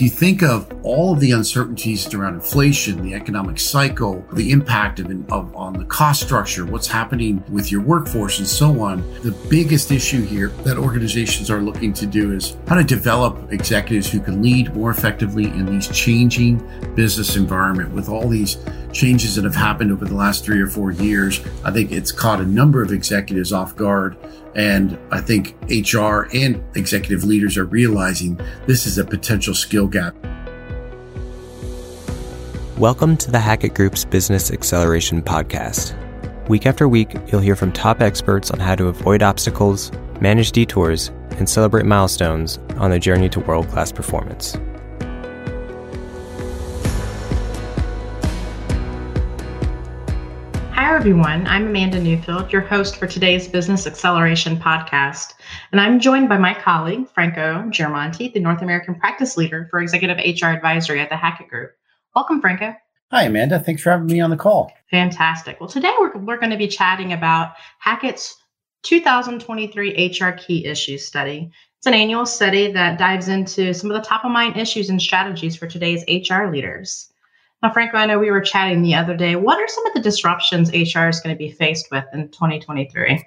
If you think of all of the uncertainties around inflation, the economic cycle, the impact of, of, on the cost structure, what's happening with your workforce, and so on, the biggest issue here that organizations are looking to do is how to develop executives who can lead more effectively in these changing business environment with all these changes that have happened over the last three or four years. I think it's caught a number of executives off guard. And I think HR and executive leaders are realizing this is a potential skill gap. Welcome to the Hackett Group's Business Acceleration Podcast. Week after week, you'll hear from top experts on how to avoid obstacles, manage detours, and celebrate milestones on the journey to world class performance. Hi, everyone. I'm Amanda Newfield, your host for today's Business Acceleration Podcast. And I'm joined by my colleague, Franco Girimonte, the North American Practice Leader for Executive HR Advisory at the Hackett Group. Welcome, Franco. Hi, Amanda. Thanks for having me on the call. Fantastic. Well, today we're, we're going to be chatting about Hackett's 2023 HR Key Issues Study. It's an annual study that dives into some of the top of mind issues and strategies for today's HR leaders. Now, Franco, I know we were chatting the other day. What are some of the disruptions HR is going to be faced with in 2023?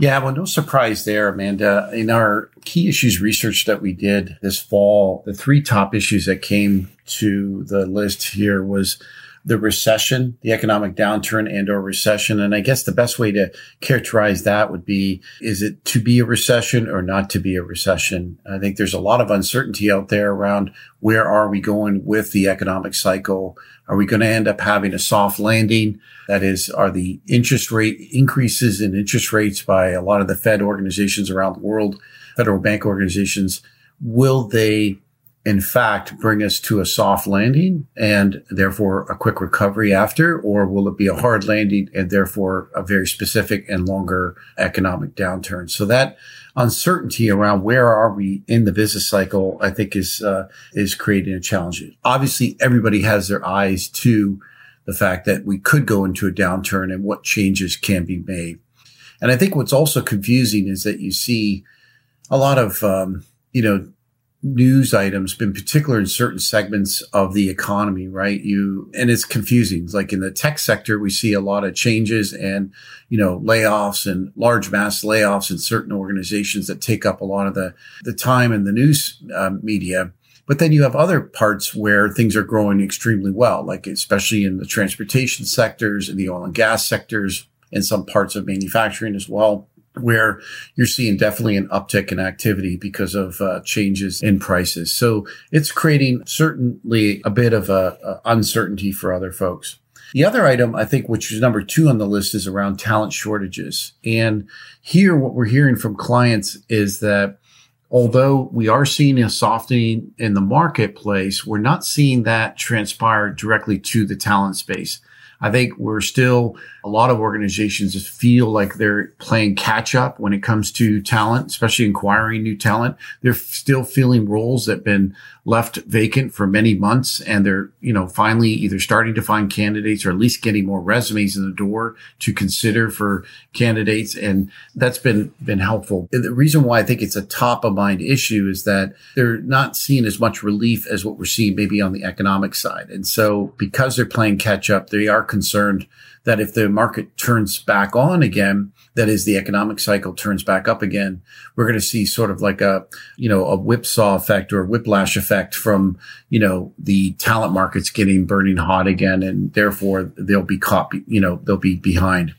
Yeah, well, no surprise there, Amanda. In our key issues research that we did this fall, the three top issues that came to the list here was the recession, the economic downturn and or recession. And I guess the best way to characterize that would be, is it to be a recession or not to be a recession? I think there's a lot of uncertainty out there around where are we going with the economic cycle? Are we going to end up having a soft landing? That is, are the interest rate increases in interest rates by a lot of the Fed organizations around the world, federal bank organizations, will they in fact bring us to a soft landing and therefore a quick recovery after, or will it be a hard landing and therefore a very specific and longer economic downturn? So that uncertainty around where are we in the business cycle, I think is, uh, is creating a challenge. Obviously, everybody has their eyes to the fact that we could go into a downturn and what changes can be made. And I think what's also confusing is that you see a lot of, um, you know, news items, in particular in certain segments of the economy, right? You, and it's confusing. Like in the tech sector, we see a lot of changes and, you know, layoffs and large mass layoffs in certain organizations that take up a lot of the, the time in the news uh, media. But then you have other parts where things are growing extremely well, like especially in the transportation sectors and the oil and gas sectors and some parts of manufacturing as well where you're seeing definitely an uptick in activity because of uh, changes in prices. So it's creating certainly a bit of a, a uncertainty for other folks. The other item, I think, which is number two on the list is around talent shortages. And here, what we're hearing from clients is that although we are seeing a softening in the marketplace, we're not seeing that transpire directly to the talent space. I think we're still a lot of organizations feel like they're playing catch up when it comes to talent, especially acquiring new talent. They're still feeling roles that have been left vacant for many months and they're, you know, finally either starting to find candidates or at least getting more resumes in the door to consider for candidates. And that's been, been helpful. And the reason why I think it's a top of mind issue is that they're not seeing as much relief as what we're seeing maybe on the economic side. And so because they're playing catch up, they are concerned that if the market turns back on again, that is the economic cycle turns back up again, we're going to see sort of like a, you know, a whipsaw effect or a whiplash effect from, you know, the talent markets getting burning hot again. And therefore they'll be caught, you know, they'll be behind.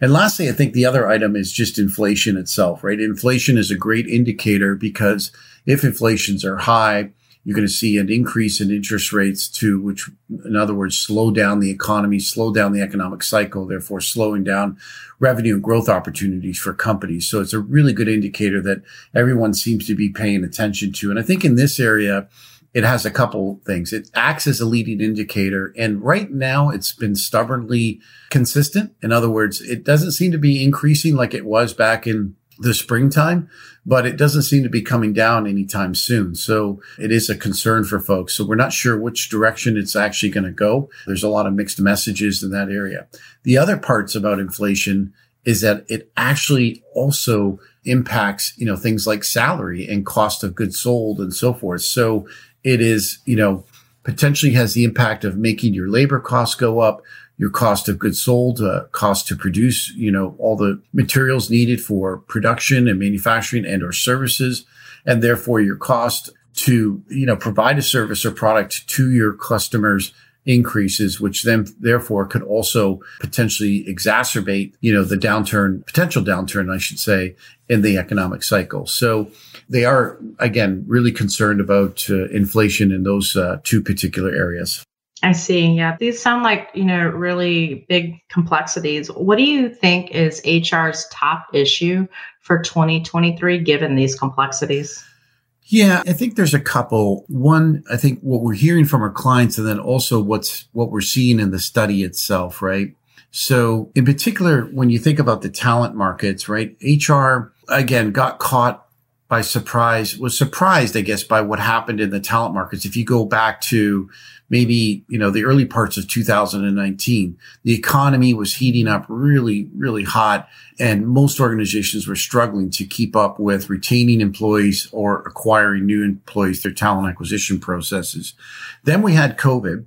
And lastly, I think the other item is just inflation itself, right? Inflation is a great indicator because if inflations are high, you're going to see an increase in interest rates to which, in other words, slow down the economy, slow down the economic cycle, therefore slowing down revenue and growth opportunities for companies. So it's a really good indicator that everyone seems to be paying attention to. And I think in this area, it has a couple things. It acts as a leading indicator. And right now it's been stubbornly consistent. In other words, it doesn't seem to be increasing like it was back in the springtime, but it doesn't seem to be coming down anytime soon. So it is a concern for folks. So we're not sure which direction it's actually going to go. There's a lot of mixed messages in that area. The other parts about inflation is that it actually also impacts, you know, things like salary and cost of goods sold and so forth. So it is, you know, potentially has the impact of making your labor costs go up, your cost of goods sold, uh, cost to produce, you know, all the materials needed for production and manufacturing and or services. And therefore your cost to, you know, provide a service or product to your customers increases, which then therefore could also potentially exacerbate, you know, the downturn, potential downturn, I should say, in the economic cycle. So they are, again, really concerned about uh, inflation in those uh, two particular areas. I see. Yeah. These sound like, you know, really big complexities. What do you think is HR's top issue for 2023 given these complexities? Yeah, I think there's a couple. One, I think what we're hearing from our clients and then also what's what we're seeing in the study itself, right? So in particular, when you think about the talent markets, right? HR again got caught by surprise, was surprised, I guess, by what happened in the talent markets. If you go back to maybe, you know, the early parts of 2019. The economy was heating up really, really hot and most organizations were struggling to keep up with retaining employees or acquiring new employees through talent acquisition processes. Then we had COVID.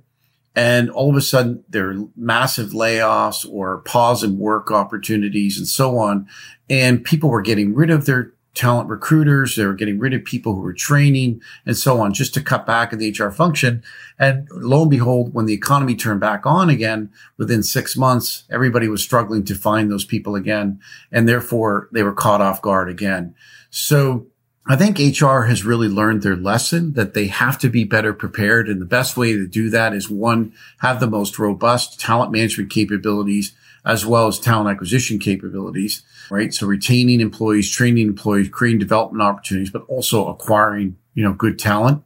And all of a sudden there are massive layoffs or pause in work opportunities and so on. And people were getting rid of their talent recruiters. They were getting rid of people who were training and so on just to cut back in the HR function. And lo and behold, when the economy turned back on again within six months, everybody was struggling to find those people again. And therefore they were caught off guard again. So I think HR has really learned their lesson that they have to be better prepared. And the best way to do that is one, have the most robust talent management capabilities as well as talent acquisition capabilities, right? So retaining employees, training employees, creating development opportunities, but also acquiring, you know, good talent.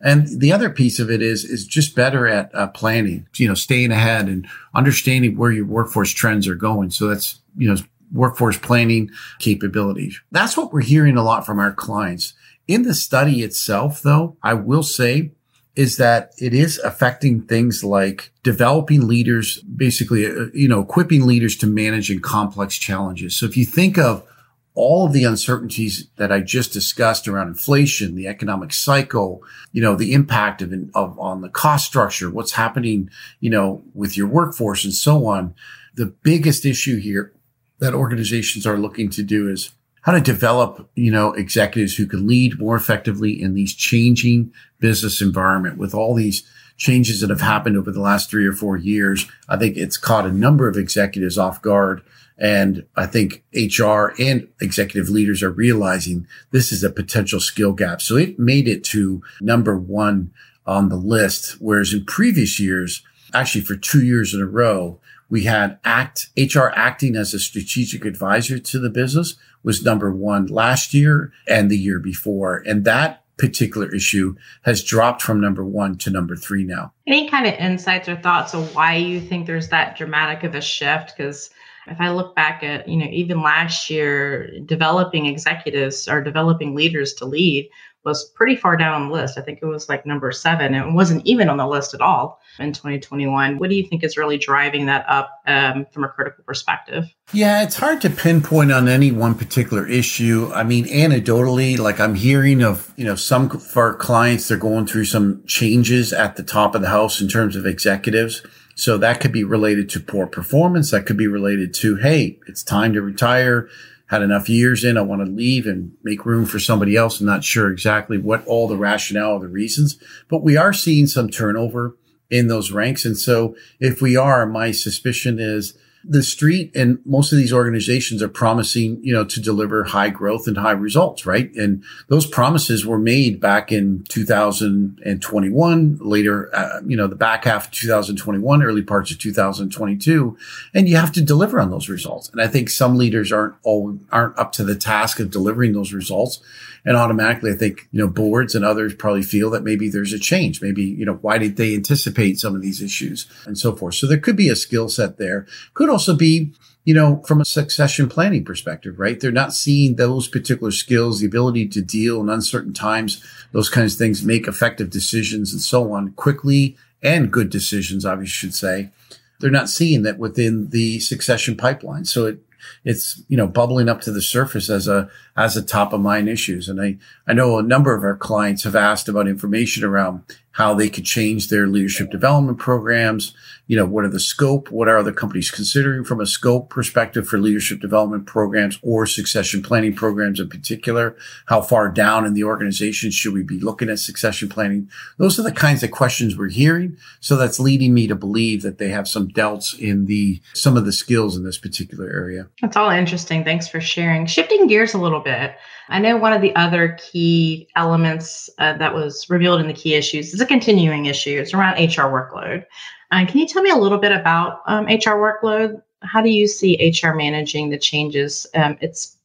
And the other piece of it is, is just better at uh, planning, you know, staying ahead and understanding where your workforce trends are going. So that's, you know, workforce planning capabilities. That's what we're hearing a lot from our clients. In the study itself, though, I will say is that it is affecting things like developing leaders, basically, uh, you know, equipping leaders to manage in complex challenges. So if you think of all of the uncertainties that I just discussed around inflation, the economic cycle, you know, the impact of, of on the cost structure, what's happening, you know, with your workforce and so on. The biggest issue here that organizations are looking to do is how to develop, you know, executives who can lead more effectively in these changing business environment with all these changes that have happened over the last three or four years. I think it's caught a number of executives off guard. And I think HR and executive leaders are realizing this is a potential skill gap. So it made it to number one on the list. Whereas in previous years, actually for two years in a row, we had act HR acting as a strategic advisor to the business was number one last year and the year before. And that particular issue has dropped from number one to number three now. Any kind of insights or thoughts of why you think there's that dramatic of a shift? Because if I look back at, you know, even last year, developing executives or developing leaders to lead was pretty far down on the list. I think it was like number seven. It wasn't even on the list at all in 2021. What do you think is really driving that up um, from a critical perspective? Yeah, it's hard to pinpoint on any one particular issue. I mean, anecdotally, like I'm hearing of, you know, some of our clients, they're going through some changes at the top of the house in terms of executives. So that could be related to poor performance. That could be related to, hey, it's time to retire had enough years in. I want to leave and make room for somebody else. I'm not sure exactly what all the rationale or the reasons, but we are seeing some turnover in those ranks. And so if we are, my suspicion is the street and most of these organizations are promising, you know, to deliver high growth and high results, right? And those promises were made back in 2021, later, uh, you know, the back half of 2021, early parts of 2022, and you have to deliver on those results. And I think some leaders aren't all, aren't up to the task of delivering those results. And automatically, I think, you know, boards and others probably feel that maybe there's a change. Maybe, you know, why did they anticipate some of these issues and so forth? So there could be a skill set there. Could also be, you know, from a succession planning perspective, right? They're not seeing those particular skills, the ability to deal in uncertain times, those kinds of things, make effective decisions and so on quickly and good decisions, obviously, should say. They're not seeing that within the succession pipeline. So it it's, you know, bubbling up to the surface as a, as a top of mind issues. And I, I know a number of our clients have asked about information around how they could change their leadership development programs. You know, what are the scope? What are other companies considering from a scope perspective for leadership development programs or succession planning programs in particular? How far down in the organization should we be looking at succession planning? Those are the kinds of questions we're hearing. So that's leading me to believe that they have some doubts in the, some of the skills in this particular area. That's all interesting. Thanks for sharing. Shifting gears a little bit. I know one of the other key elements uh, that was revealed in the key issues is a continuing issue. It's around HR workload. Uh, can you tell me a little bit about um, HR workload? How do you see HR managing the changes um, it's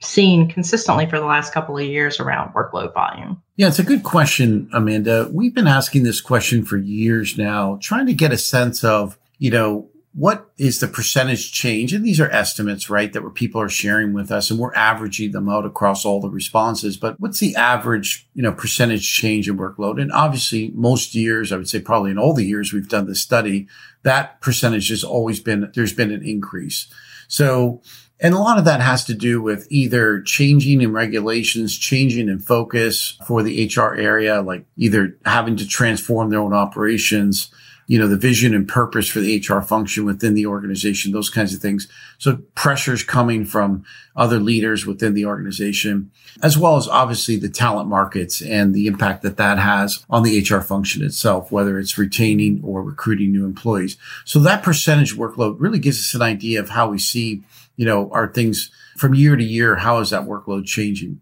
seen consistently for the last couple of years around workload volume? Yeah, it's a good question, Amanda. We've been asking this question for years now, trying to get a sense of, you know, what is the percentage change? And these are estimates, right? That where people are sharing with us and we're averaging them out across all the responses. But what's the average, you know, percentage change in workload? And obviously most years, I would say probably in all the years we've done this study, that percentage has always been, there's been an increase. So, and a lot of that has to do with either changing in regulations, changing in focus for the HR area, like either having to transform their own operations, you know, the vision and purpose for the HR function within the organization, those kinds of things. So pressures coming from other leaders within the organization, as well as obviously the talent markets and the impact that that has on the HR function itself, whether it's retaining or recruiting new employees. So that percentage workload really gives us an idea of how we see, you know, our things from year to year. How is that workload changing?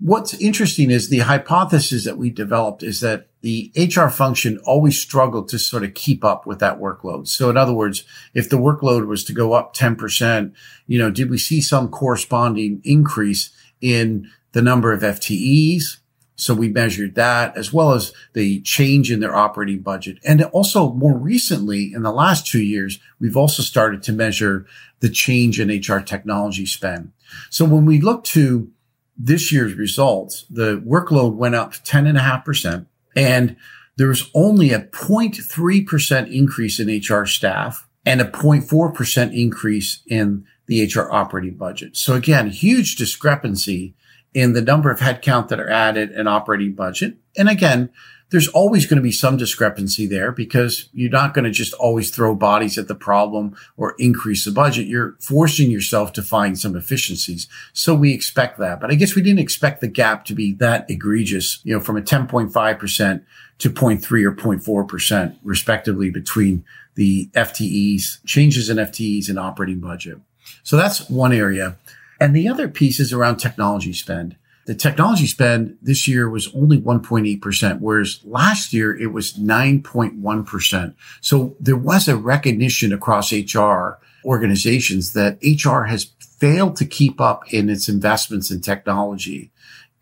What's interesting is the hypothesis that we developed is that the HR function always struggled to sort of keep up with that workload. So in other words, if the workload was to go up 10%, you know, did we see some corresponding increase in the number of FTEs? So we measured that as well as the change in their operating budget. And also more recently in the last two years, we've also started to measure the change in HR technology spend. So when we look to this year's results, the workload went up 10.5%, and there was only a 0.3% increase in HR staff and a 0.4% increase in the HR operating budget. So again, huge discrepancy in the number of headcount that are added and operating budget. And again, there's always going to be some discrepancy there because you're not going to just always throw bodies at the problem or increase the budget. You're forcing yourself to find some efficiencies. So we expect that. But I guess we didn't expect the gap to be that egregious, you know, from a 10.5% to 0.3 or 0.4% respectively between the FTEs, changes in FTEs and operating budget. So that's one area. And the other piece is around technology spend. The technology spend this year was only 1.8%, whereas last year it was 9.1%. So there was a recognition across HR organizations that HR has failed to keep up in its investments in technology.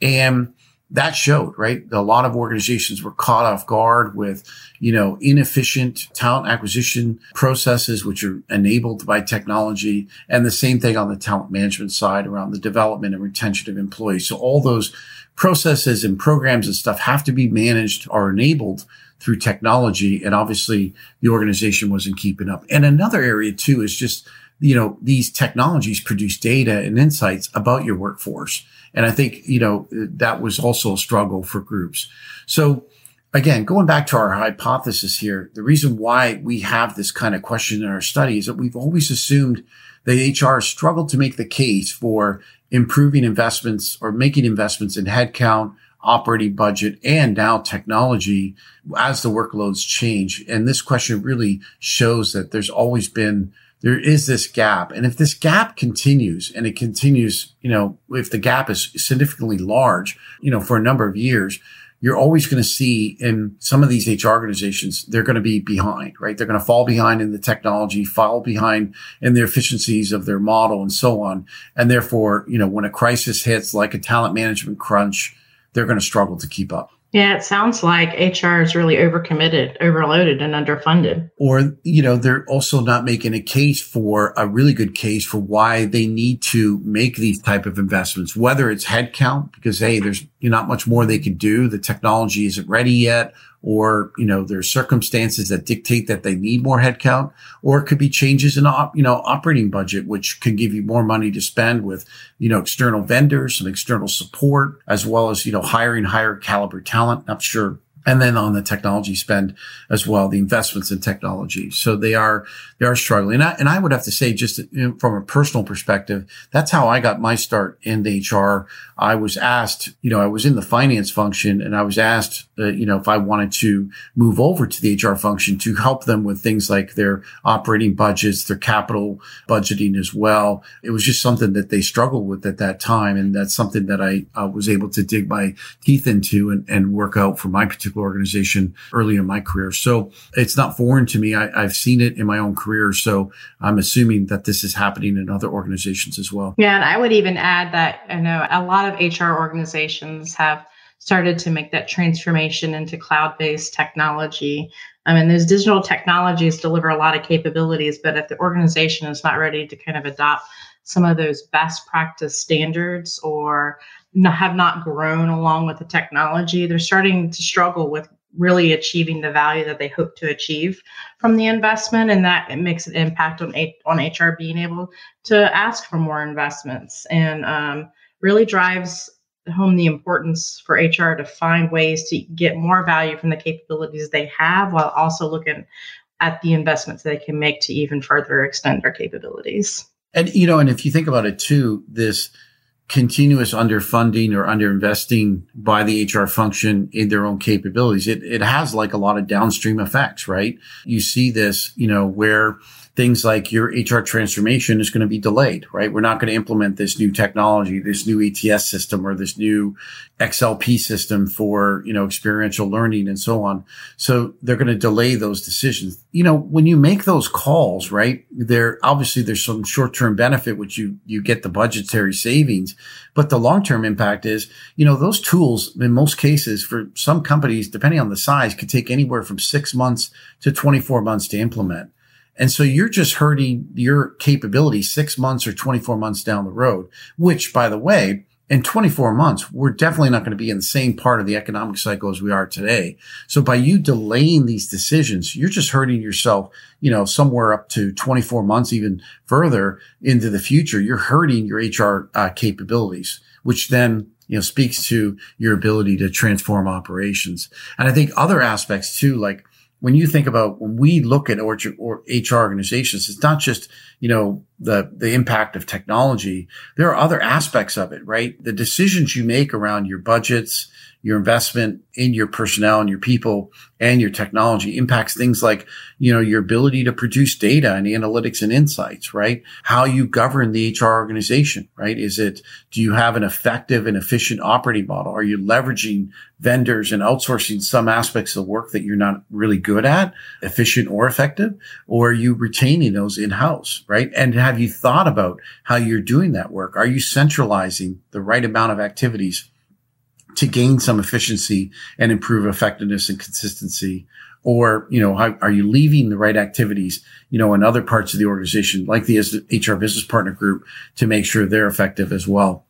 And that showed, right? A lot of organizations were caught off guard with, you know, inefficient talent acquisition processes, which are enabled by technology. And the same thing on the talent management side around the development and retention of employees. So all those processes and programs and stuff have to be managed or enabled through technology. And obviously the organization wasn't keeping up. And another area too is just, you know, these technologies produce data and insights about your workforce. And I think, you know, that was also a struggle for groups. So again, going back to our hypothesis here, the reason why we have this kind of question in our study is that we've always assumed that HR struggled to make the case for improving investments or making investments in headcount, operating budget, and now technology as the workloads change. And this question really shows that there's always been there is this gap. And if this gap continues and it continues, you know, if the gap is significantly large, you know, for a number of years, you're always going to see in some of these HR organizations, they're going to be behind, right? They're going to fall behind in the technology, fall behind in the efficiencies of their model and so on. And therefore, you know, when a crisis hits like a talent management crunch, they're going to struggle to keep up. Yeah, it sounds like HR is really overcommitted, overloaded, and underfunded. Or, you know, they're also not making a case for a really good case for why they need to make these type of investments, whether it's headcount, because hey, there's not much more they could do. The technology isn't ready yet, or, you know, there's circumstances that dictate that they need more headcount, or it could be changes in, op, you know, operating budget, which can give you more money to spend with, you know, external vendors, some external support, as well as, you know, hiring higher caliber talent. I'm sure and then on the technology spend as well, the investments in technology. So they are, they are struggling. And I, and I would have to say just from a personal perspective, that's how I got my start in the HR. I was asked, you know, I was in the finance function and I was asked, uh, you know, if I wanted to move over to the HR function to help them with things like their operating budgets, their capital budgeting as well. It was just something that they struggled with at that time. And that's something that I uh, was able to dig my teeth into and, and work out for my particular organization early in my career. So it's not foreign to me. I, have seen it in my own career. So I'm assuming that this is happening in other organizations as well. Yeah. And I would even add that I know a lot of HR organizations have started to make that transformation into cloud based technology. I mean, those digital technologies deliver a lot of capabilities, but if the organization is not ready to kind of adopt some of those best practice standards or have not grown along with the technology. They're starting to struggle with really achieving the value that they hope to achieve from the investment and that it makes an impact on on HR being able to ask for more investments and um, really drives home the importance for HR to find ways to get more value from the capabilities they have while also looking at the investments they can make to even further extend their capabilities. And you know, and if you think about it too, this continuous underfunding or underinvesting by the HR function in their own capabilities, it, it has like a lot of downstream effects, right? You see this, you know, where things like your HR transformation is going to be delayed, right? We're not going to implement this new technology, this new ETS system or this new XLP system for, you know, experiential learning and so on. So they're going to delay those decisions. You know, when you make those calls, right? There, obviously there's some short-term benefit, which you, you get the budgetary savings, but the long-term impact is, you know, those tools in most cases for some companies, depending on the size, could take anywhere from six months to 24 months to implement. And so you're just hurting your capability six months or 24 months down the road, which by the way, in 24 months, we're definitely not going to be in the same part of the economic cycle as we are today. So by you delaying these decisions, you're just hurting yourself, you know, somewhere up to 24 months, even further into the future. You're hurting your HR uh, capabilities, which then you know, speaks to your ability to transform operations. And I think other aspects too, like when you think about when we look at or, or HR organizations, it's not just, you know, the, the impact of technology. There are other aspects of it, right? The decisions you make around your budgets, your investment in your personnel and your people and your technology impacts things like, you know, your ability to produce data and analytics and insights, right? How you govern the HR organization, right? Is it, do you have an effective and efficient operating model? Are you leveraging vendors and outsourcing some aspects of work that you're not really good at, efficient or effective? Or are you retaining those in house, right? And have you thought about how you're doing that work? Are you centralizing the right amount of activities to gain some efficiency and improve effectiveness and consistency? Or, you know, how, are you leaving the right activities, you know, in other parts of the organization, like the HR business partner group to make sure they're effective as well?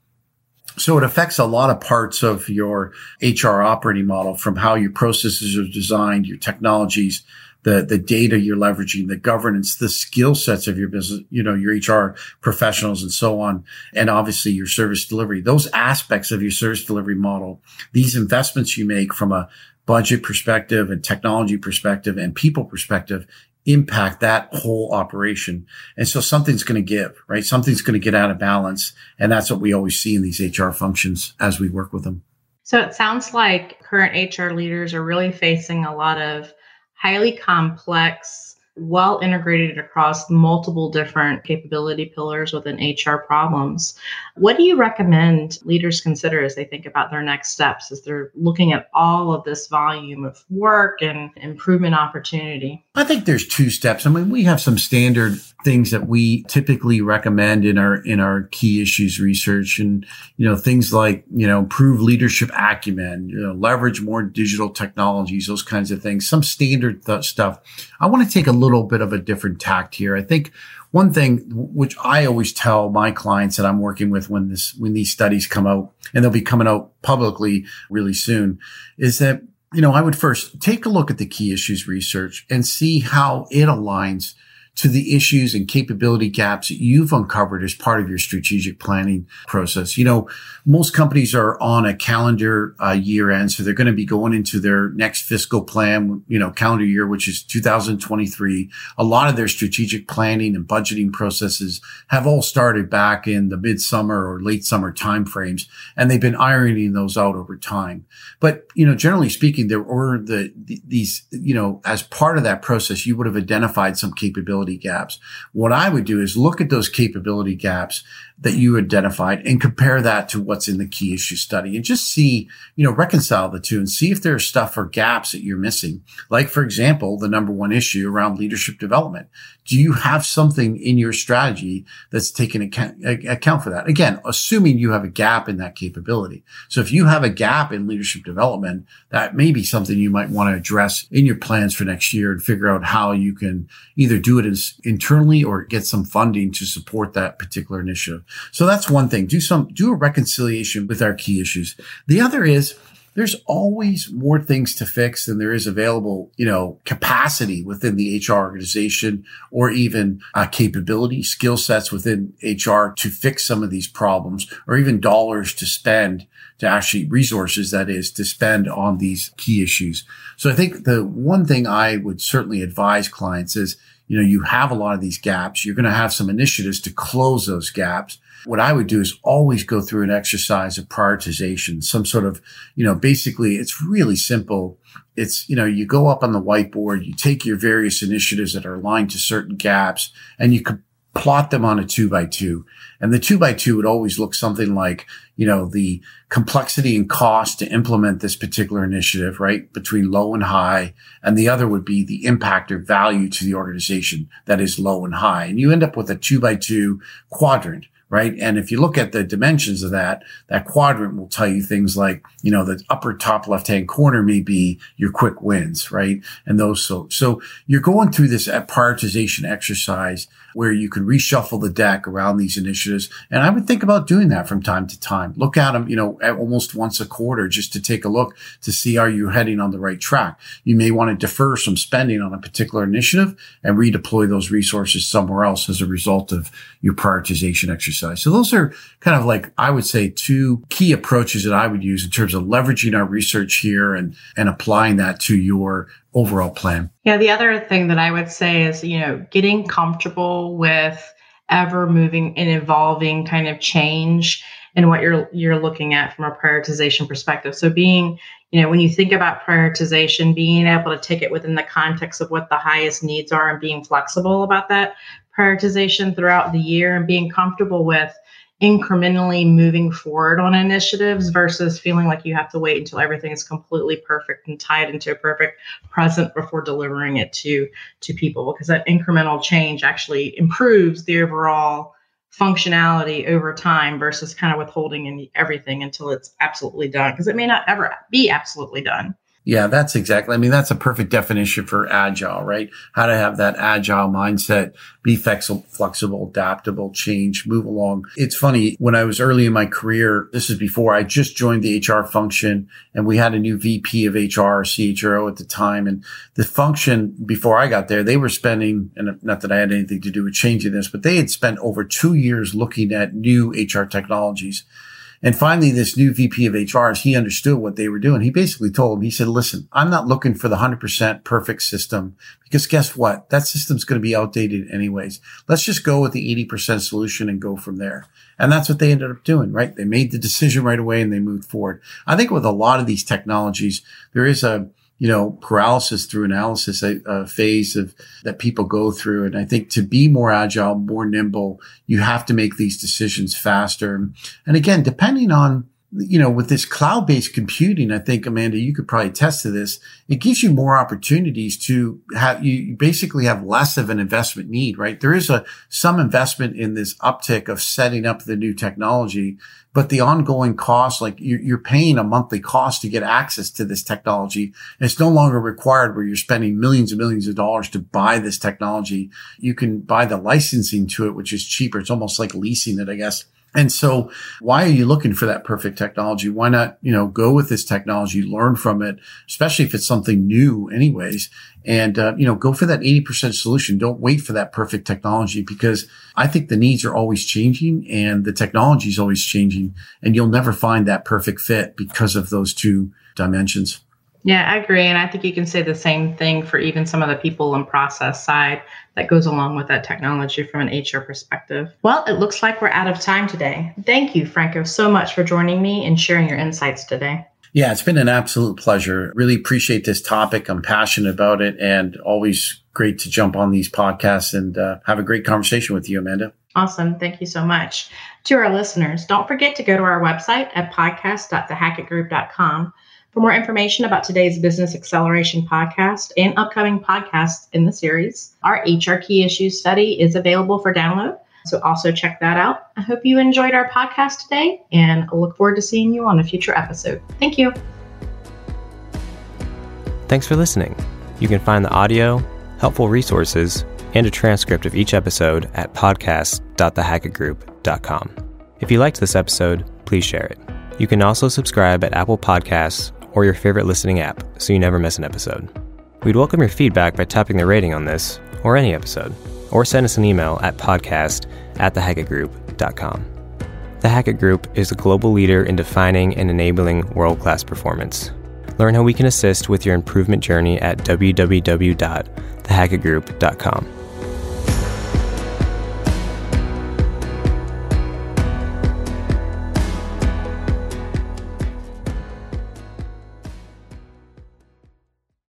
So it affects a lot of parts of your HR operating model from how your processes are designed, your technologies, the, the data you're leveraging, the governance, the skill sets of your business, you know, your HR professionals and so on. And obviously your service delivery, those aspects of your service delivery model, these investments you make from a budget perspective and technology perspective and people perspective impact that whole operation. And so something's going to give, right? Something's going to get out of balance. And that's what we always see in these HR functions as we work with them. So it sounds like current HR leaders are really facing a lot of highly complex, well integrated across multiple different capability pillars within HR problems. What do you recommend leaders consider as they think about their next steps as they're looking at all of this volume of work and improvement opportunity? I think there's two steps. I mean, we have some standard things that we typically recommend in our in our key issues research and you know things like you know improve leadership acumen you know leverage more digital technologies those kinds of things some standard th- stuff i want to take a little bit of a different tact here i think one thing which i always tell my clients that i'm working with when this when these studies come out and they'll be coming out publicly really soon is that you know i would first take a look at the key issues research and see how it aligns to the issues and capability gaps that you've uncovered as part of your strategic planning process. You know, most companies are on a calendar uh, year end, so they're going to be going into their next fiscal plan, you know, calendar year, which is 2023. A lot of their strategic planning and budgeting processes have all started back in the midsummer or late summer timeframes, and they've been ironing those out over time. But, you know, generally speaking, there were the, these, you know, as part of that process, you would have identified some capabilities capability gaps. What I would do is look at those capability gaps that you identified and compare that to what's in the key issue study and just see, you know, reconcile the two and see if there's stuff or gaps that you're missing. Like, for example, the number one issue around leadership development. Do you have something in your strategy that's taken account, account for that? Again, assuming you have a gap in that capability. So if you have a gap in leadership development, that may be something you might want to address in your plans for next year and figure out how you can either do it as internally or get some funding to support that particular initiative. So that's one thing. Do some, do a reconciliation with our key issues. The other is there's always more things to fix than there is available, you know, capacity within the HR organization or even uh, capability, skill sets within HR to fix some of these problems or even dollars to spend to actually resources that is to spend on these key issues. So I think the one thing I would certainly advise clients is, you know, you have a lot of these gaps. You're going to have some initiatives to close those gaps. What I would do is always go through an exercise of prioritization, some sort of, you know, basically it's really simple. It's, you know, you go up on the whiteboard, you take your various initiatives that are aligned to certain gaps and you could plot them on a two by two. And the two by two would always look something like, you know, the complexity and cost to implement this particular initiative, right? Between low and high. And the other would be the impact or value to the organization that is low and high. And you end up with a two by two quadrant right? And if you look at the dimensions of that, that quadrant will tell you things like, you know, the upper top left hand corner may be your quick wins, right? And those so so you're going through this prioritization exercise where you can reshuffle the deck around these initiatives. And I would think about doing that from time to time. Look at them, you know, almost once a quarter just to take a look to see are you heading on the right track. You may want to defer some spending on a particular initiative and redeploy those resources somewhere else as a result of your prioritization exercise. So those are kind of like, I would say two key approaches that I would use in terms of leveraging our research here and, and applying that to your overall plan. Yeah, the other thing that I would say is, you know, getting comfortable with ever moving and evolving kind of change and what you're you're looking at from a prioritization perspective. So being, you know, when you think about prioritization, being able to take it within the context of what the highest needs are and being flexible about that prioritization throughout the year and being comfortable with incrementally moving forward on initiatives versus feeling like you have to wait until everything is completely perfect and tied into a perfect present before delivering it to to people because that incremental change actually improves the overall functionality over time versus kind of withholding everything until it's absolutely done because it may not ever be absolutely done yeah, that's exactly. I mean, that's a perfect definition for agile, right? How to have that agile mindset, be flexible, adaptable, change, move along. It's funny when I was early in my career, this is before I just joined the HR function and we had a new VP of HR, CHRO at the time. And the function before I got there, they were spending, and not that I had anything to do with changing this, but they had spent over two years looking at new HR technologies and finally, this new VP of HR, he understood what they were doing. He basically told him, he said, listen, I'm not looking for the 100% perfect system because guess what? That system's going to be outdated anyways. Let's just go with the 80% solution and go from there. And that's what they ended up doing, right? They made the decision right away and they moved forward. I think with a lot of these technologies, there is a, you know, paralysis through analysis a, phase of that people go through. And I think to be more agile, more nimble, you have to make these decisions faster. And again, depending on you know, with this cloud based computing, I think, Amanda, you could probably attest to this. It gives you more opportunities to have, you basically have less of an investment need, right? There is a, some investment in this uptick of setting up the new technology, but the ongoing cost, like you're, you're paying a monthly cost to get access to this technology. And it's no longer required where you're spending millions and millions of dollars to buy this technology. You can buy the licensing to it, which is cheaper. It's almost like leasing it, I guess. And so why are you looking for that perfect technology? Why not, you know, go with this technology, learn from it, especially if it's something new anyways. And, uh, you know, go for that 80% solution. Don't wait for that perfect technology because I think the needs are always changing and the technology is always changing and you'll never find that perfect fit because of those two dimensions. Yeah, I agree. And I think you can say the same thing for even some of the people and process side that goes along with that technology from an HR perspective. Well, it looks like we're out of time today. Thank you, Franco, so much for joining me and sharing your insights today. Yeah, it's been an absolute pleasure. Really appreciate this topic. I'm passionate about it and always great to jump on these podcasts and uh, have a great conversation with you, Amanda. Awesome. Thank you so much. To our listeners, don't forget to go to our website at podcast.thehackettgroup.com for more information about today's Business Acceleration podcast and upcoming podcasts in the series, our HR Key Issues study is available for download. So also check that out. I hope you enjoyed our podcast today and I look forward to seeing you on a future episode. Thank you. Thanks for listening. You can find the audio, helpful resources, and a transcript of each episode at podcast.thehackettgroup.com. If you liked this episode, please share it. You can also subscribe at Apple Podcasts or your favorite listening app so you never miss an episode. We'd welcome your feedback by tapping the rating on this or any episode, or send us an email at podcast at thehackettgroup.com. The Hackett Group is a global leader in defining and enabling world class performance. Learn how we can assist with your improvement journey at www.thehackettgroup.com.